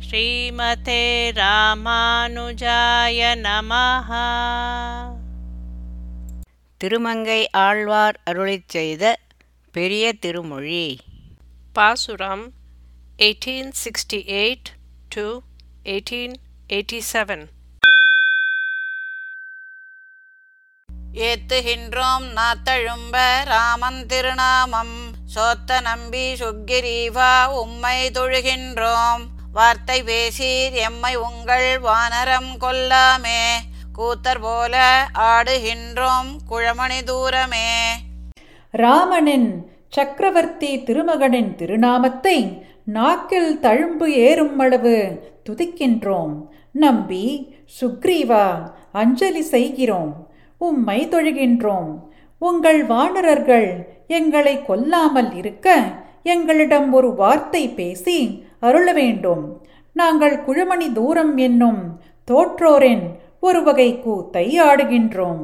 ஸ்ரீமதே ராமானுஜாய நமஹ. திருமங்கை ஆழ்வார் அருளிச் செய்த பெரிய திருமொழி. Pasuram 1868 to 1887. ஏத்துகின்றோம் நாத்தழும்ப ராமன் திருநாமம் சோத்த நம்பி சுக்கிரீவா உம்மை தொழுகின்றோம். வார்த்தை பேசீர் எம்மை உங்கள் வானரம் கொல்லாமே கூத்தர் போல ஆடுகின்றோம் குழமணி தூரமே. ராமனின் சக்கரவர்த்தி திருமகனின் திருநாமத்தை நாக்கில் தழும்பு ஏறும் அளவு துதிக்கின்றோம். நம்பி சுக்ரீவா அஞ்சலி செய்கிறோம். உம்மை தொழுகின்றோம். உங்கள் வானரர்கள் எங்களை கொல்லாமல் இருக்க எங்களிடம் ஒரு வார்த்தை பேசி அருள வேண்டும் நாங்கள் குழுமணி தூரம் என்னும் தோற்றோரின் ஒரு வகை கூத்தை ஆடுகின்றோம்.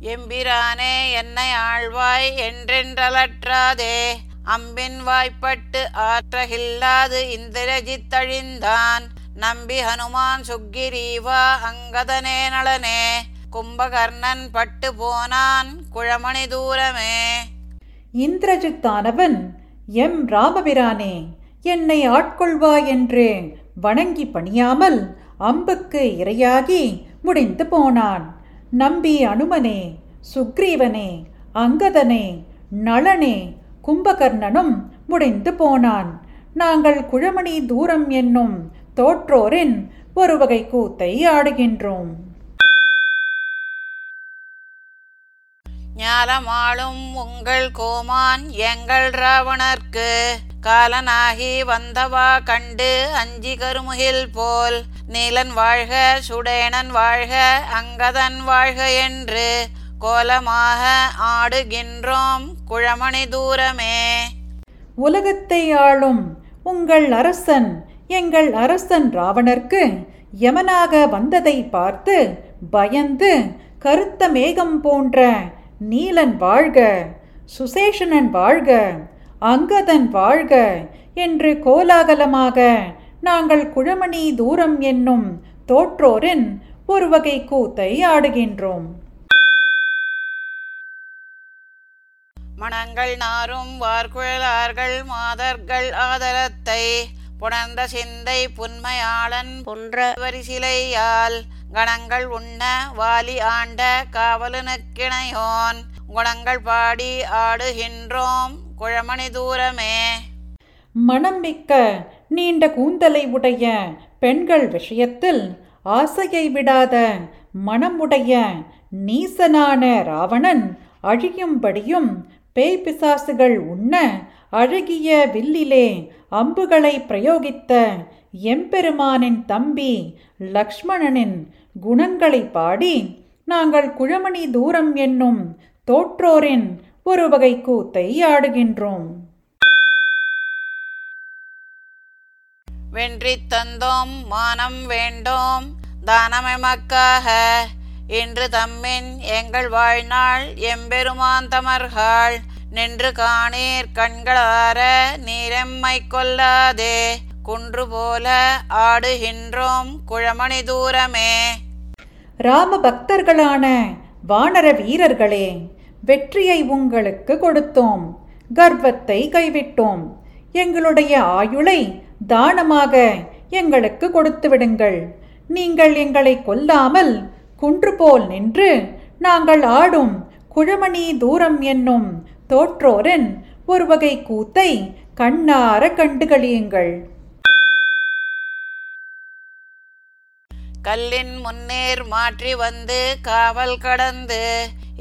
எம்பிரானே என்னை ஆழ்வாய் என்றென்றலற்றாதே. அம்பின் வாய்ப்பட்டு ஆற்றகில்லாது இந்திரஜித்தழிந்தான் நம்பி ஹனுமான் சுக்கிரீவா அங்கதனே நளனே கும்பகர்ணன் பட்டு போனான் குழமணி தூரமே. இந்திரஜித்தானவன் எம். ராமபிரானே என்னை ஆட்கொள்வா என்று வணங்கி பணியாமல் அம்புக்கு இரையாகி முடிந்து போனான். நம்பி அனுமனே சுக்ரீவனே அங்கதனே நளனே கும்பகர்ணனும் முடிந்து போனான். நாங்கள் குழமணி தூரம் என்னும் தோற்றோரின் ஒரு வகை கூத்தை ஆடுகின்றோம். ஞாலமாளும் உங்கள் கோமான் எங்கள் ராவணர்க்கு காலனாகி வந்தவா கண்டு அஞ்சி கருமுகில் போல் நீலன் வாழ்க சுடேனன் வாழ்க அங்கதன் வாழ்க என்று கோலமாக ஆடுகின்றோம் குழமணி தூரமே. உலகத்தை ஆளும் உங்கள் அரசன் எங்கள் அரசன் ராவணர்க்கு யமனாக வந்ததை பார்த்து பயந்து கருத்த மேகம் போன்ற நீலன் வாழ்க சுசேஷனன் வாழ்க அங்கதன் வாழ்க என்று கோலாகலமாக நாங்கள் குழமணி தூரம் என்னும் தோற்றோரின் ஒரு வகை கூத்தை ஆடுகின்றோம். மணங்கள் நாரும் வார்குழலார்கள் மாதர்கள் ஆதரத்தை புணர்ந்த சிந்தை புன்மையாளன் புன்ற வரிசிலையால் கணங்கள் உண்ண வாலி ஆண்ட காவலனுக்கிணையோன். குணங்கள் பாடி ஆடுகின்றோம் குழமணி தூரமே. மனம் மிக்க நீண்ட கூந்தலை உடைய பெண்கள் விஷயத்தில் ஆசையை விடாத மனமுடைய நீசனான ராவணன் அழியும்படியும் பேய் பிசாசுகள் உண்ண அழகிய வில்லிலே அம்புகளை பிரயோகித்த எம்பெருமானின் தம்பி லக்ஷ்மணனின் குணங்களை பாடி நாங்கள் குழமணி தூரம் என்னும் தோற்றோரின் ஒரு வகை கூத்தை ஆடுகின்றோம். வென்றி தந்தோம் மானம் வேண்டோம் தானமெமக்காக. இன்று தம்மின் எங்கள் வாழ்நாள் எம்பெருமான் தமர்கள் நின்று காணீர் கண்களார நீரெம்மை கொல்லாதே குன்று போல ஆடுகின்றோம் குழமணி தூரமே. ராம பக்தர்களான வானர வீரர்களே வெற்றியை உங்களுக்கு கொடுத்தோம் கர்வத்தை கைவிட்டோம். எங்களுடைய ஆயுளை தானமாக எங்களுக்கு கொடுத்து விடுங்கள். நீங்கள் எங்களை கொல்லாமல் குன்று போல் நின்று நாங்கள் ஆடும் குழமணி தூரம் என்னும் தோற்றோரின் ஒரு வகை கூத்தை கண்ணார கண்டுகளியுங்கள் கல்லின் முன்னேர் மாற்றி வந்து காவல் கடந்து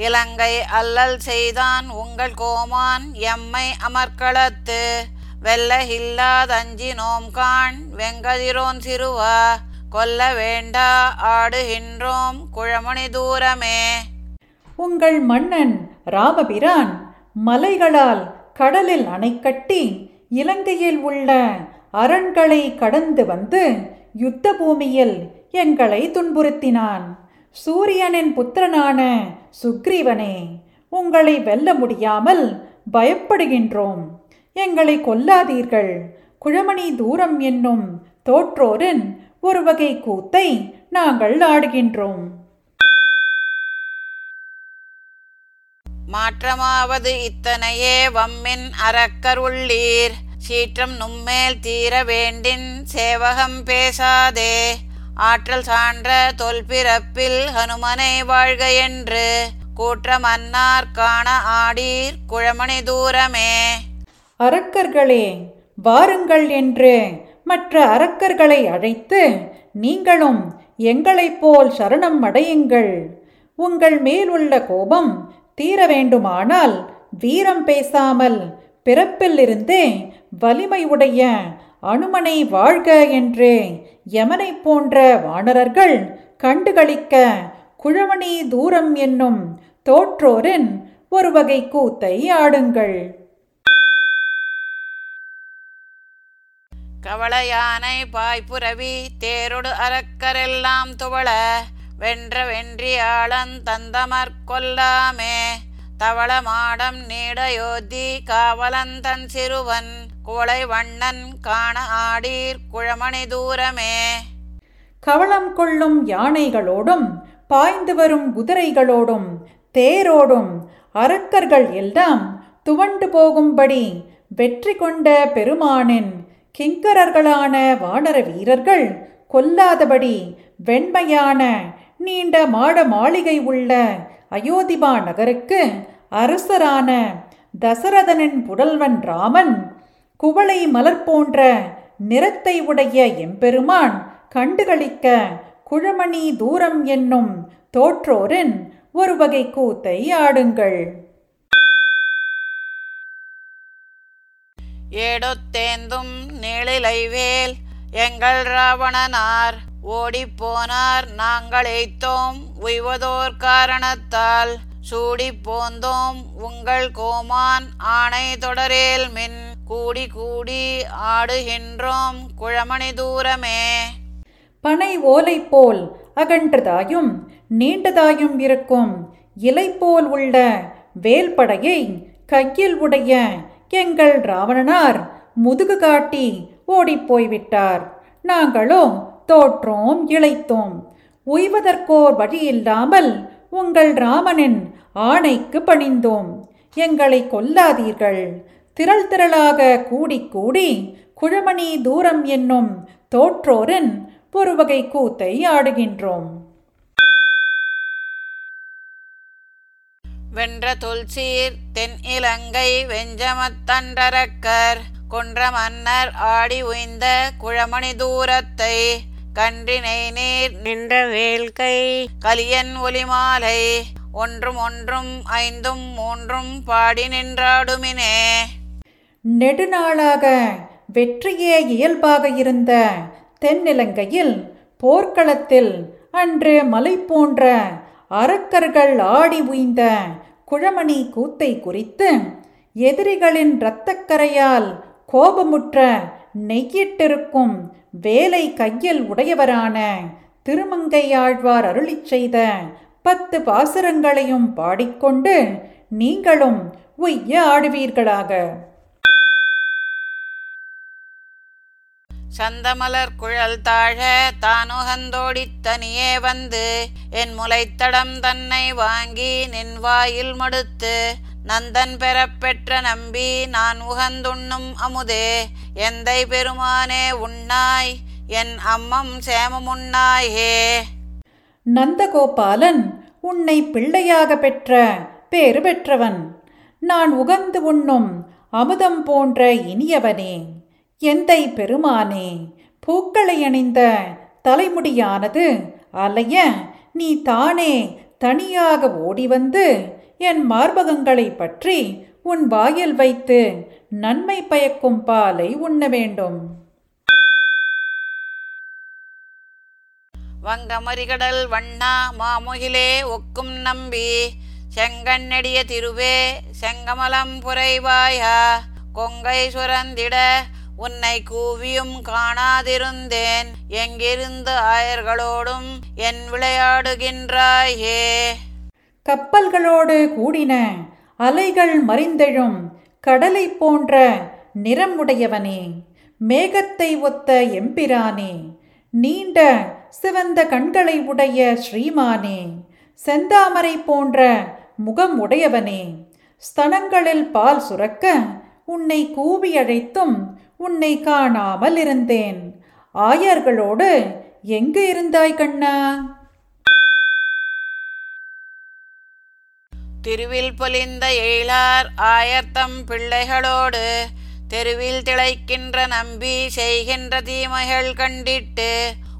இலங்கை அல்லல் செய்தான் உங்கள் கோமான் எம்மை அமர்க்களத்து. வெல்ல இல்லாதஞ்சி நோம்கான் வெங்கதிரோன் சிறுவா கொல்ல வேண்டா ஆடுகின்றோம் குழமணி தூரமே. உங்கள் மன்னன் ராமபிரான் மலைகளால் கடலில் அணை கட்டி இலங்கையில் உள்ள அரண்களை கடந்து வந்து யுத்த பூமியில் எங்களை துன்புறுத்தினான். சூரியனின் புத்திரனான சுக்ரீவனே உங்களை வெல்ல முடியாமல் பயப்படுகின்றோம். எங்களை கொல்லாதீர்கள். குழமணி தூரம் என்னும் தோற்றோரின் ஒரு வகை கூத்தை நாங்கள் ஆடுகின்றோம் மாற்றமாவது இத்தனையே வம்மின் அறக்கருள்ளீர் சீற்றம் நும்மேல் தீர வேண்டின் சேவகம் பேசாதே. ஆற்றல் சான்ற தொல்பிறப்பில் ஹனுமனை வாழ்க என்று கூற்ற மன்னார் காண ஆடீர் குழமணி தூரமே. அரக்கர்களே வாருங்கள் என்று மற்ற அரக்கர்களை அழைத்து நீங்களும் எங்களைப் போல் சரணம் அடையுங்கள். உங்கள் மேலுள்ள கோபம் தீர வேண்டுமானால் வீரம் பேசாமல் பிறப்பிலிருந்தே வலிமையுடைய அனுமனை வாழ்க என்று. யமனைப் போன்ற வானரர்கள் கண்டுகளிக்க குழவனி தூரம் என்னும் தோற்றோரின் ஒரு வகை கூத்தை ஆடுங்கள். கவளையானை பாய்ப்புரவி தேரொடு அரக்கரெல்லாம் துவள வென்ற வென்றியாளன் தந்தமற் தவளமாடம் தவள மாடம் நீடயோத்தி சிறுவன் குவளை வண்ணன் காண ஆடீர் குழமணி தூரமே. கவளம் கொள்ளும் யானைகளோடும் பாய்ந்து வரும் குதிரைகளோடும் தேரோடும் அரக்கர்கள் எல்லாம் துவண்டு போகும்படி வெற்றி கொண்ட பெருமானின் கிங்கரர்களான வானர வீரர்கள் கொல்லாதபடி வெண்மையான நீண்ட மாட மாளிகை உள்ள அயோத்திமா நகருக்கு அரசரான தசரதனின் புடல்வன் ராமன் குவளை மலர் போன்ற நிறத்தை உடைய எம்பெருமான் கண்டுகளிக்க குழமணி தூரம் என்னும் தோற்றோரின் ஒரு வகை கூத்தை ஆடுங்கள். ஏடொத்தேந்தும் நீளிலைவேல் எங்கள் ராவணனார் ஓடிப்போனார் நாங்கள் எய்த்தோம் உய்வதோர் காரணத்தால். சூடிப் போந்தோம் உங்கள் கோமான் ஆணை தொடரேல் மின். கூடி கூடி ஆடுகின்றோம் குழமணி தூரமே. பனை ஓலை போல் அகன்றதாயும் நீண்டதாயும் இருக்கும். இலை போல் உள்ள வேல்படையை கையில் உடைய எங்கள் ராவணனார் முதுகு காட்டி ஓடிப்போய்விட்டார். நாங்களும் தோற்றோம் இளைத்தோம் உய்வதற்கோர் வழியில்லாமல் உங்கள் ராமனின் ஆணைக்கு பணிந்தோம். எங்களை கொல்லாதீர்கள். திரள் திரளாக கூடி கூடி குழமணி தூரம் என்னும் தோற்றோரின் ஒரு வகை கூத்தை ஆடுகின்றோம். வென்ற துல்சீர் தென் இலங்கை வெஞ்சமத்தன்றரக்கர் கொன்ற மன்னர் ஆடி உய்ந்த குழமணி தூரத்தை கன்றினை நீர் நின்ற வேல்கை. கலியன் ஒலிமாலை. ஒன்றும் ஒன்றும் ஐந்தும் மூன்றும் பாடி நின்றாடுமினே. நெடுநாளாக வெற்றியே இயல்பாக இருந்த தென்னிலங்கையில் போர்க்களத்தில் அன்று மலை போன்ற அரக்கர்கள் ஆடி உய்ந்த குழமணி கூத்தை குறித்து எதிரிகளின் இரத்தக்கரையால் கோபமுற்ற நெய்யிட்டிருக்கும் வேலை கையில் உடையவரான திருமங்கையாழ்வார் அருளிச் செய்த பத்து பாசுரங்களையும் பாடிக்கொண்டு நீங்களும் உய்ய ஆடுவீர்களாக. சந்தமலர் குழல் தாழ தானுகந்தோடித் தனியே வந்து என் முளைத்தடம் தன்னை வாங்கி நின் வாயில் மடுத்து நந்தன் பெறப்பெற்ற நம்பி நான் உகந்துண்ணும் அமுதே எந்தை பெருமானே உண்ணாய் என் அம்மம் சேமமுன்னாயே நந்தகோபாலன் உன்னை பிள்ளையாக பெற்ற பேறு பெற்றவன். நான் உகந்து உண்ணும் அமுதம் போன்ற இனியவனே எந்தை பெருமானே பூக்களை அணிந்த தலைமுடியானது அலைய நீ தானே தனியாக ஓடி வந்து என் மார்பகங்களை பற்றி உன் வாயில் வைத்து நன்மை பயக்கும் பாலை உண்ண வேண்டும். வங்கமரிகடல் வண்ணா மாமுகிலே ஒக்கும் நம்பி செங்கண்ணெடிய திருவே செங்கமலம் புரைவாயா கொங்கை சுரந்திட உன்னை கூவியும் காணாதிருந்தேன். எங்கிருந்து ஆயர்களோடும் என் விளையாடுகின்றாயே? கப்பல்களோடு கூடின அலைகள் மறிந்தெழும் கடலைப் போன்ற நிறமுடையவனே மேகத்தை ஒத்த எம்பிரானே நீண்ட சிவந்த கண்களை உடைய ஸ்ரீமானே செந்தாமரை போன்ற முகம் உடையவனே ஸ்தனங்களில் பால் சுரக்க உன்னை கூவி அழைத்தும் உன்னை காணாமல் இருந்தேன். ஆயர்களோடு எங்கு இருந்தாய் கண்ணா? திருவில் பொலிந்த எழிலார் ஆயர்த்தம் பிள்ளைகளோடு தெருவில் திளைக்கின்ற நம்பி செய்கின்ற தீமைகள் கண்டிட்டு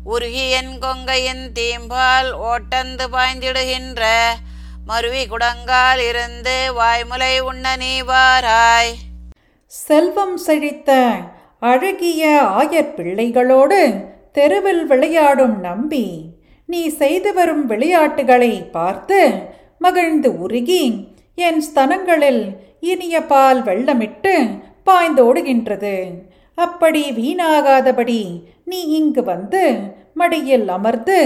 உருகியன் கொங்கையின் தீம்பால் ஓட்டந்து பாய்ந்திடுகின்ற மருவி குடங்கால் இருந்து வாய்முலை உண்ண நீவாராய் செல்வம் செழித்த அழகிய ஆயர் பிள்ளைகளோடு தெருவில் விளையாடும் நம்பி நீ செய்து வரும் விளையாட்டுகளை பார்த்து மகிழ்ந்து உருகி என் ஸ்தனங்களில் இனிய பால் வெள்ளமிட்டு பாய்ந்தோடுகின்றது. அப்படி வீணாகாதபடி நீ இங்கு வந்து மடியில் அமர்ந்து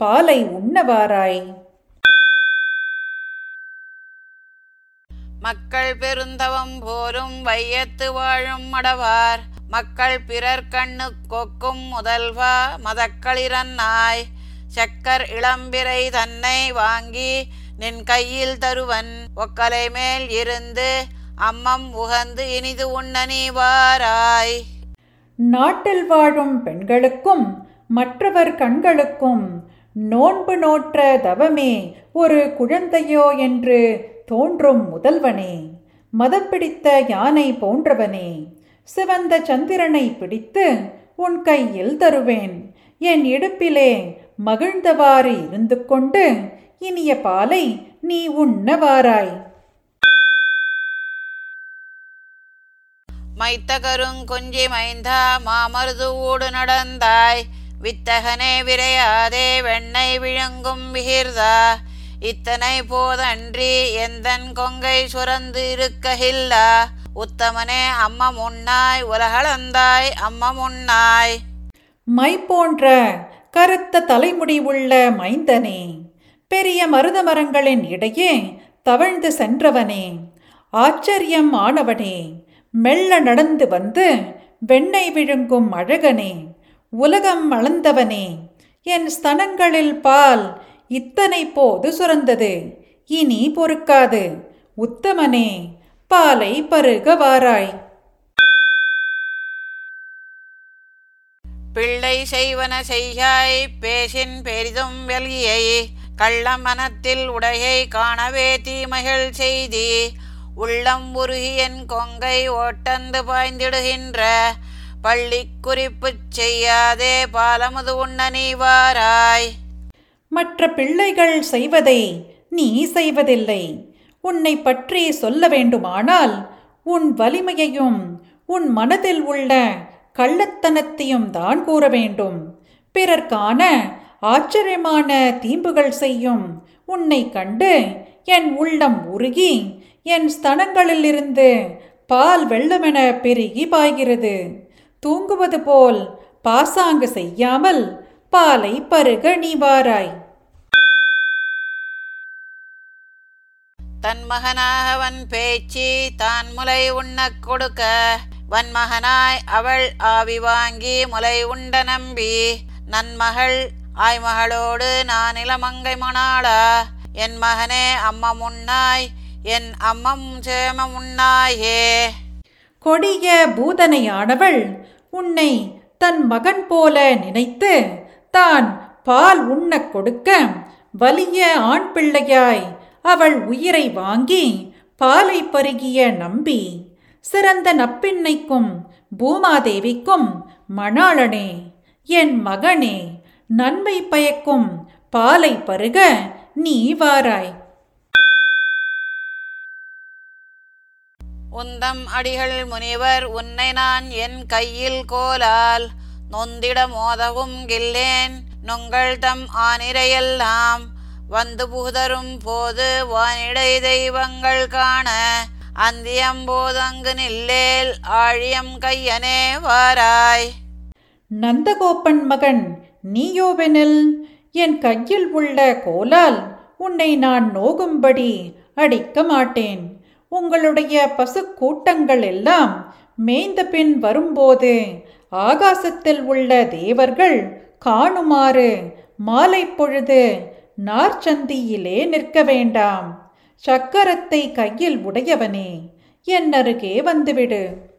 பாலை உண்ணவாராய். மக்கள் பெருந்தவம் போரும் வையத்து வாழும் மடவார். மக்கள் பிறர் கண்ணு கொக்கும் முதல்வா மதக்களிரன்னாய் சக்கர் இளம்பிரை தன்னை வாங்கி நின் கையில் தருவன் ஒக்கலை மேல் இருந்து அம்மம் உகந்து இனிது உண்ண நீ வாராய். நாட்டில் வாழும் பெண்களுக்கும் மற்றவர் கண்களுக்கும் நோன்பு நோற்ற தவமே ஒரு குழந்தையோ என்று தோன்றும் முதல்வனே. மதம் பிடித்த யானை போன்றவனே. சிவந்த சந்திரனை பிடித்து உன் கையில் தருவேன். என் இடுப்பிலே மகிழ்ந்தவாறு இருந்து கொண்டு இனிய பாலை நீ உண்ணவாராய். மைத்த கருங்கொஞ்சி மைந்தா மாமருது ஊடு நடந்தாய். வித்தகனே விரையாதே வெண்ணெய் விழுங்கும் விகிர்தா. இத்தனை போதன்றி எந்தன் கொங்கை சுரந்து இருக்ககில்லா. உத்தமனே அம்ம முன்னாய் உலகளந்தாய் அம்ம முன்னாய். மை போன்ற கருத்த தலைமுடி உள்ள மைந்தனே. பெரிய மருத மரங்களின் இடையே தவழ்ந்து சென்றவனே. ஆச்சரியம் ஆனவனே. மெல்ல நடந்து வந்து வெண்ணெய் விழுங்கும் அழகனே. உலகம் அளந்தவனே. என் ஸ்தனங்களில் பால் இத்தனை போது சுரந்தது. இனி பொறுக்காது. உத்தமனே பாலை பருக வாராய். பிள்ளை செய்வன செய்யாய் பேசின் பெரிதும் வெல்கியை கள்ள மனத்தில் உடையை காணவே தீமைகள் செய்தி. உள்ளம் உருகியன் கொங்கை ஓட்டந்து பாய்ந்திடுகின்ற பள்ளி குறிப்பு செய்யாதே பாலமுது உண்ண நீ வாராய். மற்ற பிள்ளைகள் செய்வதை நீ செய்வதில்லை. உன்னை பற்றி சொல்ல வேண்டுமானால் உன் வலிமையையும் உன் மனதில் உள்ள கள்ளத்தனத்தையும் தான் கூற வேண்டும். பிறர் காண ஆச்சரியமான தீம்புகள் செய்யும். உன்னை கண்டு என் உள்ளம் உருகி என் ஸ்தனங்களிலிருந்து பால் வெள்ளமென பெருகி பாய்கிறது. தூங்குவது போல் பாசாங்கு செய்யாமல் பாலை பருக நீ வாராய். தன் மகனாகவன் பேச்சு தான் முலை உண்ணக் கொடுக்க வன்மகனாய் அவள் ஆவி வாங்கி முலை உண்ட நம்பி நன்மகள் ஆய்மகளோடு நான் இளமங்கை மணாளா. என் மகனே அம்மம் உண்ணாய் என் அம்மம் சேமம் உண்ணாயே கொடிய பூதனையானவள் உன்னை தன் மகன் போல நினைத்து தான் பால் உண்ணக் கொடுக்க வலிய ஆண் பிள்ளையாய் அவள் உயிரை வாங்கி பாலை பருகிய நம்பி சிறந்த நப்பின்னைக்கும் பூமாதேவிக்கும் மணாளனே என் மகனே. நன்மை பயக்கும். பாலை பருக நீ வாராய். உந்தம் அடிகள் முனிவர் உன்னை நான் என் கையில் கோலால். நொந்திட மோதவும் கில்லேன் நுங்கள் தம் ஆனிரையெல்லாம். வந்து புகுதரும் போது வானிடை தெய்வங்கள் காண. அந்தியம்போதங்கு நில்லேல் ஆழியம் கையனே வாராய். நந்தகோப்பன் மகன் நீயோவெனில் என் கையில் உள்ள கோலால் உன்னை நான் நோகும்படி அடிக்க மாட்டேன். உங்களுடைய பசுக்கூட்டங்கள் எல்லாம் மேய்ந்த பின் வரும்போது ஆகாசத்தில் உள்ள தேவர்கள் காணுமாறு மாலை பொழுது நார்ச்சந்தியிலே நிற்க வேண்டாம். சக்கரத்தை கையில் உடையவனே என் அருகே வந்துவிடு.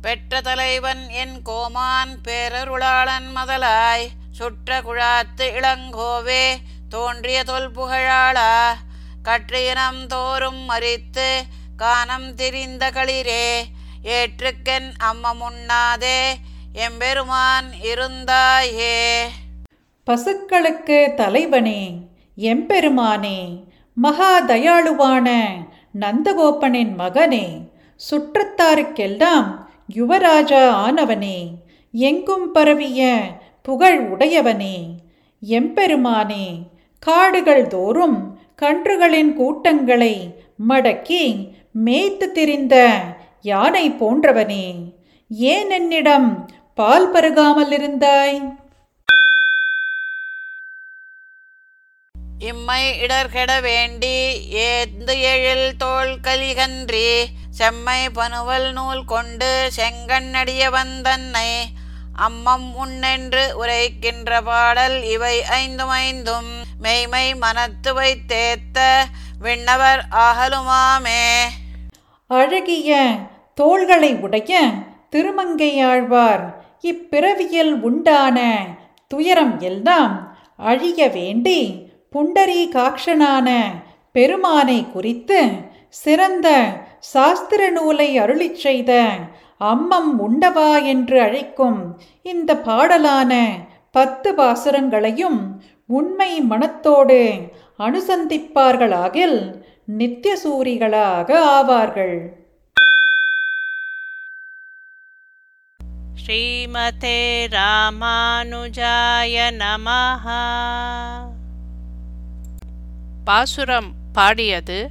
பெற்ற தலைவன் என் கோமான் பேரருளாளன் மதலாய் சுற்ற குழாத்து இளங்கோவே தோன்றிய தொல்புகழாளா கற்றினம் தோறும் மறித்து கானம் திரிந்த களிரே ஏற்றுக்கென் அம்ம முன்னாதே எம்பெருமான் இருந்தாயே. பசுக்களுக்கு தலைவனே எம்பெருமானே மகா தயாளுவான நந்தகோபனின் மகனே சுற்றத்தாருக்கெல்லாம் யுவராஜா ஆனவனே எங்கும் பரவிய புகழ் உடையவனே எம்பெருமானே காடுகள் தோறும் கன்றுகளின் கூட்டங்களை மடக்கி மேய்த்து திரிந்த யானை போன்றவனே ஏன் என்னிடம் பால் பருகாமல் இருந்தாய்? இம்மை இடர்கெட வேண்டி ஏந்து எழில் தோல் கலிகன்றி செம்மை பனுவல் நூல் கொண்டு செங்கண்ணடிய வந்தன்னை அம்மம் உண்ணென்று உரைக்கின்ற பாடல் இவை ஐந்தும் ஐந்தும். மெய்மை மனத்து வைத்தேத்த விண்ணவர் ஆகலுமாமே. அழகிய தோள்களை உடைய திருமங்கையாழ்வார் இப்பிறவியில் உண்டான துயரம் எல்லாம் அழிய வேண்டி புண்டரீகாட்சனான பெருமானை குறித்து சிறந்த சாஸ்திர நூலை அருளிச் செய்த அம்மம் உண்டவா என்று அழைக்கும் இந்த பாடலான பத்து பாசுரங்களையும் உண்மை மனத்தோடு அனுசந்திப்பார்களாகில் நித்தியசூரிகளாக ஆவார்கள். ஸ்ரீமதே ராமானுஜாய நமஹ. பாசுரம் பாடியது